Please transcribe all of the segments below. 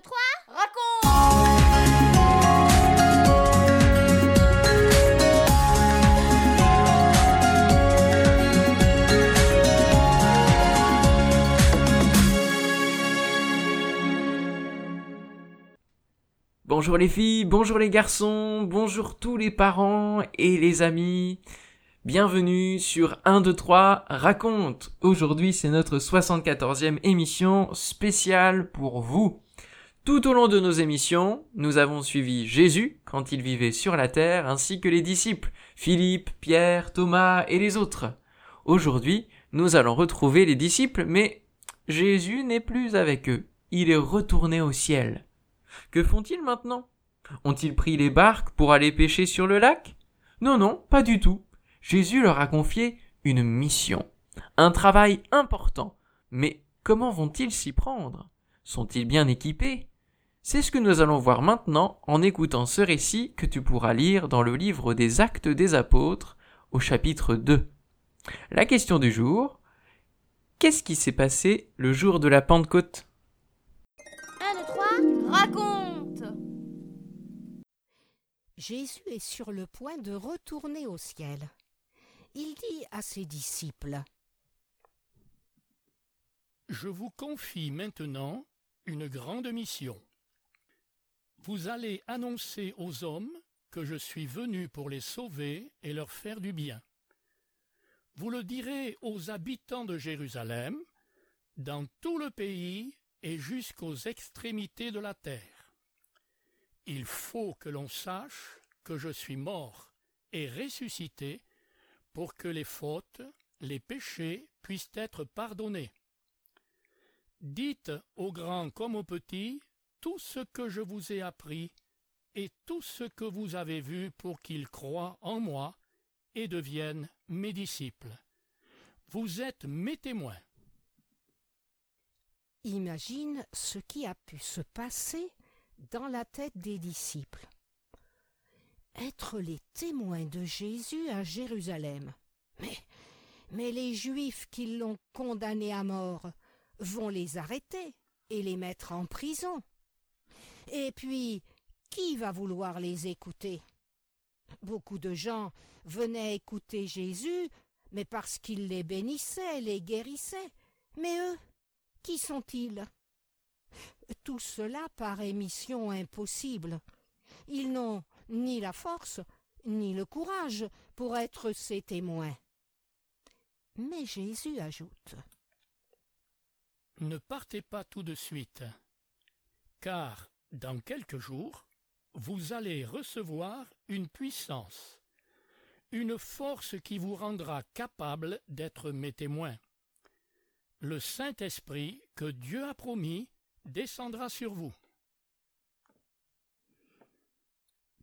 2, 3, raconte Bonjour les filles, bonjour les garçons, bonjour tous les parents et les amis. Bienvenue sur 1, 2, 3, raconte. Aujourd'hui c'est notre 74e émission spéciale pour vous. Tout au long de nos émissions, nous avons suivi Jésus quand il vivait sur la terre ainsi que les disciples, Philippe, Pierre, Thomas et les autres. Aujourd'hui, nous allons retrouver les disciples mais Jésus n'est plus avec eux. Il est retourné au ciel. Que font-ils maintenant? Ont-ils pris les barques pour aller pêcher sur le lac? Non, non, pas du tout. Jésus leur a confié une mission, un travail important. Mais comment vont-ils s'y prendre? Sont-ils bien équipés? C'est ce que nous allons voir maintenant en écoutant ce récit que tu pourras lire dans le livre des Actes des Apôtres au chapitre 2. La question du jour Qu'est-ce qui s'est passé le jour de la Pentecôte? 1, 2, 3, raconte Jésus est sur le point de retourner au ciel. Il dit à ses disciples Je vous confie maintenant une grande mission. Vous allez annoncer aux hommes que je suis venu pour les sauver et leur faire du bien. Vous le direz aux habitants de Jérusalem, dans tout le pays et jusqu'aux extrémités de la terre. Il faut que l'on sache que je suis mort et ressuscité pour que les fautes, les péchés puissent être pardonnés. Dites aux grands comme aux petits tout ce que je vous ai appris et tout ce que vous avez vu pour qu'ils croient en moi et deviennent mes disciples. Vous êtes mes témoins. Imagine ce qui a pu se passer dans la tête des disciples. Être les témoins de Jésus à Jérusalem. Mais, mais les Juifs qui l'ont condamné à mort vont les arrêter et les mettre en prison. Et puis, qui va vouloir les écouter? Beaucoup de gens venaient écouter Jésus, mais parce qu'il les bénissait, les guérissait. Mais eux, qui sont-ils? Tout cela paraît mission impossible. Ils n'ont ni la force, ni le courage pour être ses témoins. Mais Jésus ajoute Ne partez pas tout de suite, car dans quelques jours, vous allez recevoir une puissance, une force qui vous rendra capable d'être mes témoins. Le Saint-Esprit que Dieu a promis descendra sur vous.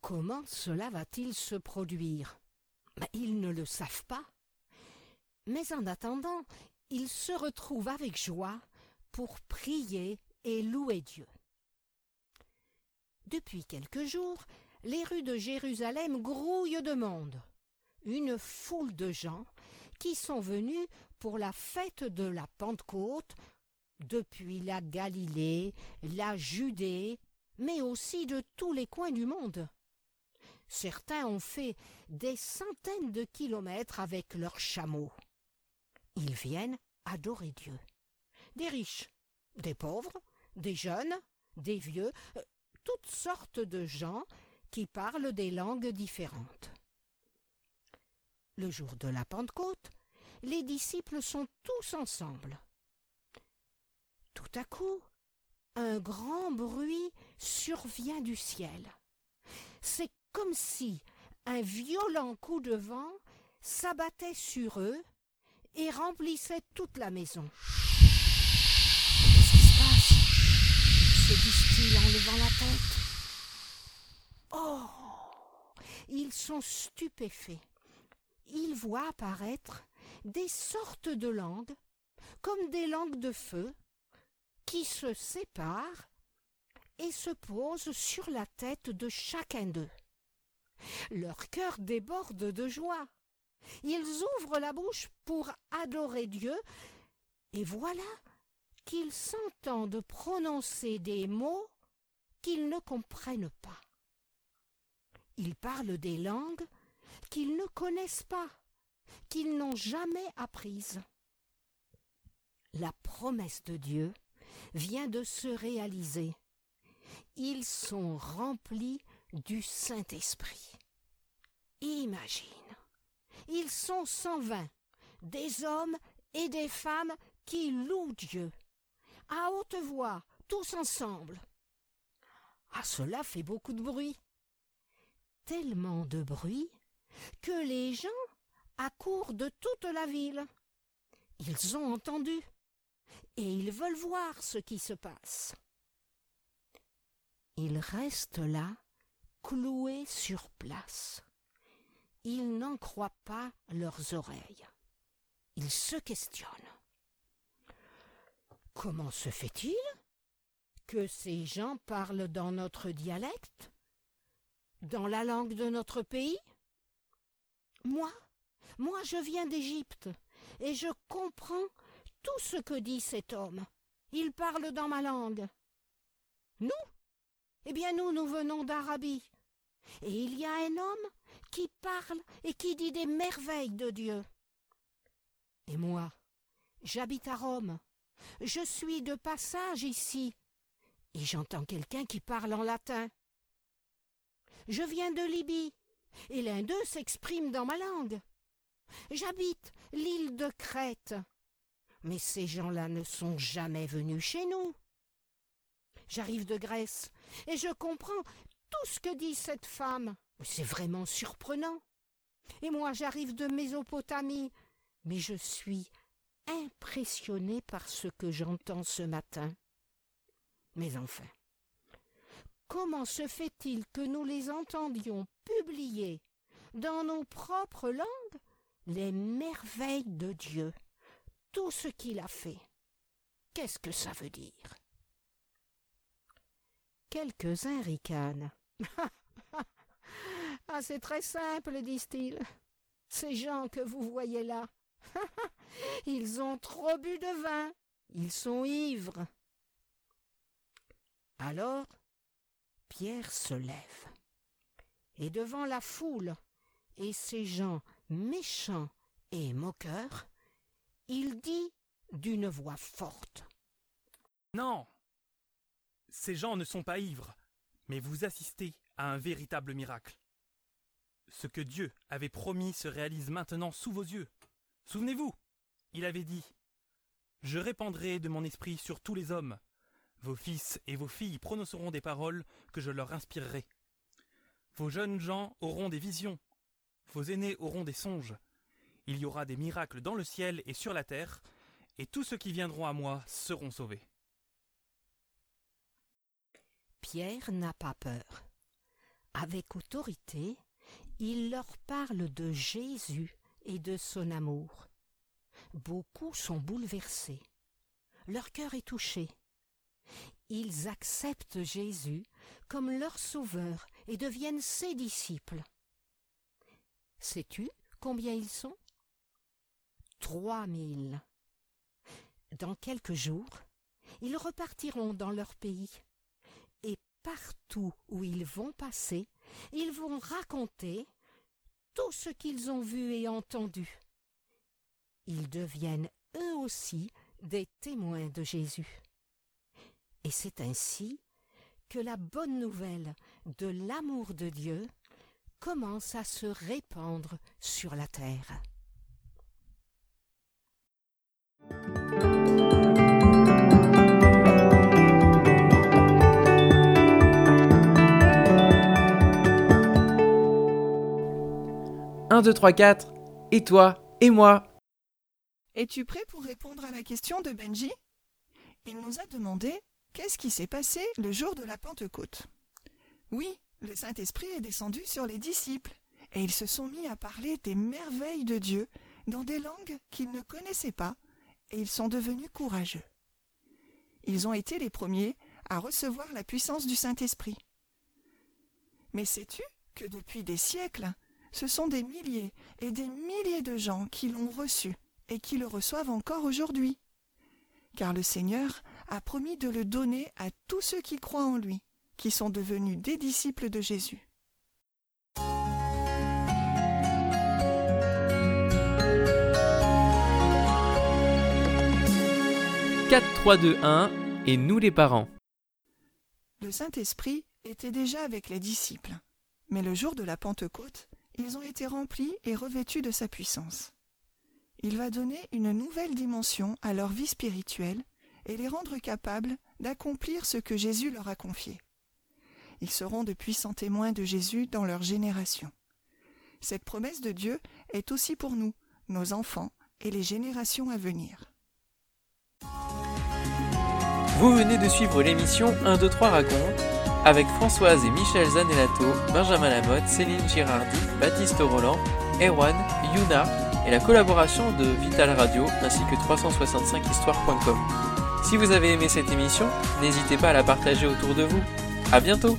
Comment cela va-t-il se produire? Ben, Ils ne le savent pas. Mais en attendant, ils se retrouvent avec joie pour prier et louer Dieu. Depuis quelques jours, les rues de Jérusalem grouillent de monde. Une foule de gens qui sont venus pour la fête de la Pentecôte depuis la Galilée, la Judée, mais aussi de tous les coins du monde. Certains ont fait des centaines de kilomètres avec leurs chameaux. Ils viennent adorer Dieu. Des riches, des pauvres, des jeunes, des vieux, euh, toutes sortes de gens qui parlent des langues différentes. Le jour de la Pentecôte, les disciples sont tous ensemble. Tout à coup, un grand bruit survient du ciel. C'est comme si un violent coup de vent s'abattait sur eux et remplissait toute la maison. Qu'est-ce qui se passe se disent-ils en levant la tête. Oh Ils sont stupéfaits. Ils voient apparaître des sortes de langues, comme des langues de feu, qui se séparent et se posent sur la tête de chacun d'eux. Leur cœur déborde de joie. Ils ouvrent la bouche pour adorer Dieu, et voilà qu'ils s'entendent prononcer des mots qu'ils ne comprennent pas. Ils parlent des langues qu'ils ne connaissent pas, qu'ils n'ont jamais apprises. La promesse de Dieu vient de se réaliser. Ils sont remplis du Saint-Esprit. Imagine, ils sont cent vingt, des hommes et des femmes qui louent Dieu, à haute voix, tous ensemble. Ah, cela fait beaucoup de bruit. Tellement de bruit que les gens accourent de toute la ville. Ils ont entendu et ils veulent voir ce qui se passe. Ils restent là, cloués sur place. Ils n'en croient pas leurs oreilles. Ils se questionnent. Comment se fait-il que ces gens parlent dans notre dialecte, dans la langue de notre pays? Moi, moi je viens d'Égypte, et je comprends tout ce que dit cet homme. Il parle dans ma langue. Nous? Eh bien nous, nous venons d'Arabie. Et il y a un homme qui parle et qui dit des merveilles de Dieu. Et moi, j'habite à Rome. Je suis de passage ici. Et j'entends quelqu'un qui parle en latin. Je viens de Libye, et l'un d'eux s'exprime dans ma langue. J'habite l'île de Crète. Mais ces gens-là ne sont jamais venus chez nous. J'arrive de Grèce, et je comprends tout ce que dit cette femme. C'est vraiment surprenant. Et moi j'arrive de Mésopotamie, mais je suis impressionné par ce que j'entends ce matin. Mais enfin, comment se fait-il que nous les entendions publier dans nos propres langues les merveilles de Dieu, tout ce qu'il a fait? Qu'est-ce que ça veut dire? Quelques-uns ricanent. ah, c'est très simple, disent-ils. Ces gens que vous voyez là, ils ont trop bu de vin, ils sont ivres. Alors, Pierre se lève, et devant la foule et ces gens méchants et moqueurs, il dit d'une voix forte. Non. Ces gens ne sont pas ivres, mais vous assistez à un véritable miracle. Ce que Dieu avait promis se réalise maintenant sous vos yeux. Souvenez-vous, il avait dit Je répandrai de mon esprit sur tous les hommes. Vos fils et vos filles prononceront des paroles que je leur inspirerai. Vos jeunes gens auront des visions. Vos aînés auront des songes. Il y aura des miracles dans le ciel et sur la terre, et tous ceux qui viendront à moi seront sauvés. Pierre n'a pas peur. Avec autorité, il leur parle de Jésus et de son amour. Beaucoup sont bouleversés. Leur cœur est touché. Ils acceptent Jésus comme leur sauveur et deviennent ses disciples. Sais-tu combien ils sont? Trois mille. Dans quelques jours, ils repartiront dans leur pays, et partout où ils vont passer, ils vont raconter tout ce qu'ils ont vu et entendu. Ils deviennent eux aussi des témoins de Jésus. Et c'est ainsi que la bonne nouvelle de l'amour de Dieu commence à se répandre sur la terre. Un, deux, trois, quatre, et toi, et moi? Es-tu prêt pour répondre à la question de Benji? Il nous a demandé qu'est-ce qui s'est passé le jour de la Pentecôte. Oui, le Saint-Esprit est descendu sur les disciples, et ils se sont mis à parler des merveilles de Dieu dans des langues qu'ils ne connaissaient pas, et ils sont devenus courageux. Ils ont été les premiers à recevoir la puissance du Saint-Esprit. Mais sais-tu que depuis des siècles, ce sont des milliers et des milliers de gens qui l'ont reçu? Et qui le reçoivent encore aujourd'hui. Car le Seigneur a promis de le donner à tous ceux qui croient en lui, qui sont devenus des disciples de Jésus. 4, 3, 2, 1 et nous les parents. Le Saint-Esprit était déjà avec les disciples, mais le jour de la Pentecôte, ils ont été remplis et revêtus de sa puissance. Il va donner une nouvelle dimension à leur vie spirituelle et les rendre capables d'accomplir ce que Jésus leur a confié. Ils seront de puissants témoins de Jésus dans leur génération. Cette promesse de Dieu est aussi pour nous, nos enfants et les générations à venir. Vous venez de suivre l'émission 1, 2, 3 raconte avec Françoise et Michel Zanellato, Benjamin Lamotte, Céline Girardi, Baptiste Roland, Erwan, Yuna et la collaboration de Vital Radio ainsi que 365histoire.com. Si vous avez aimé cette émission, n'hésitez pas à la partager autour de vous. À bientôt!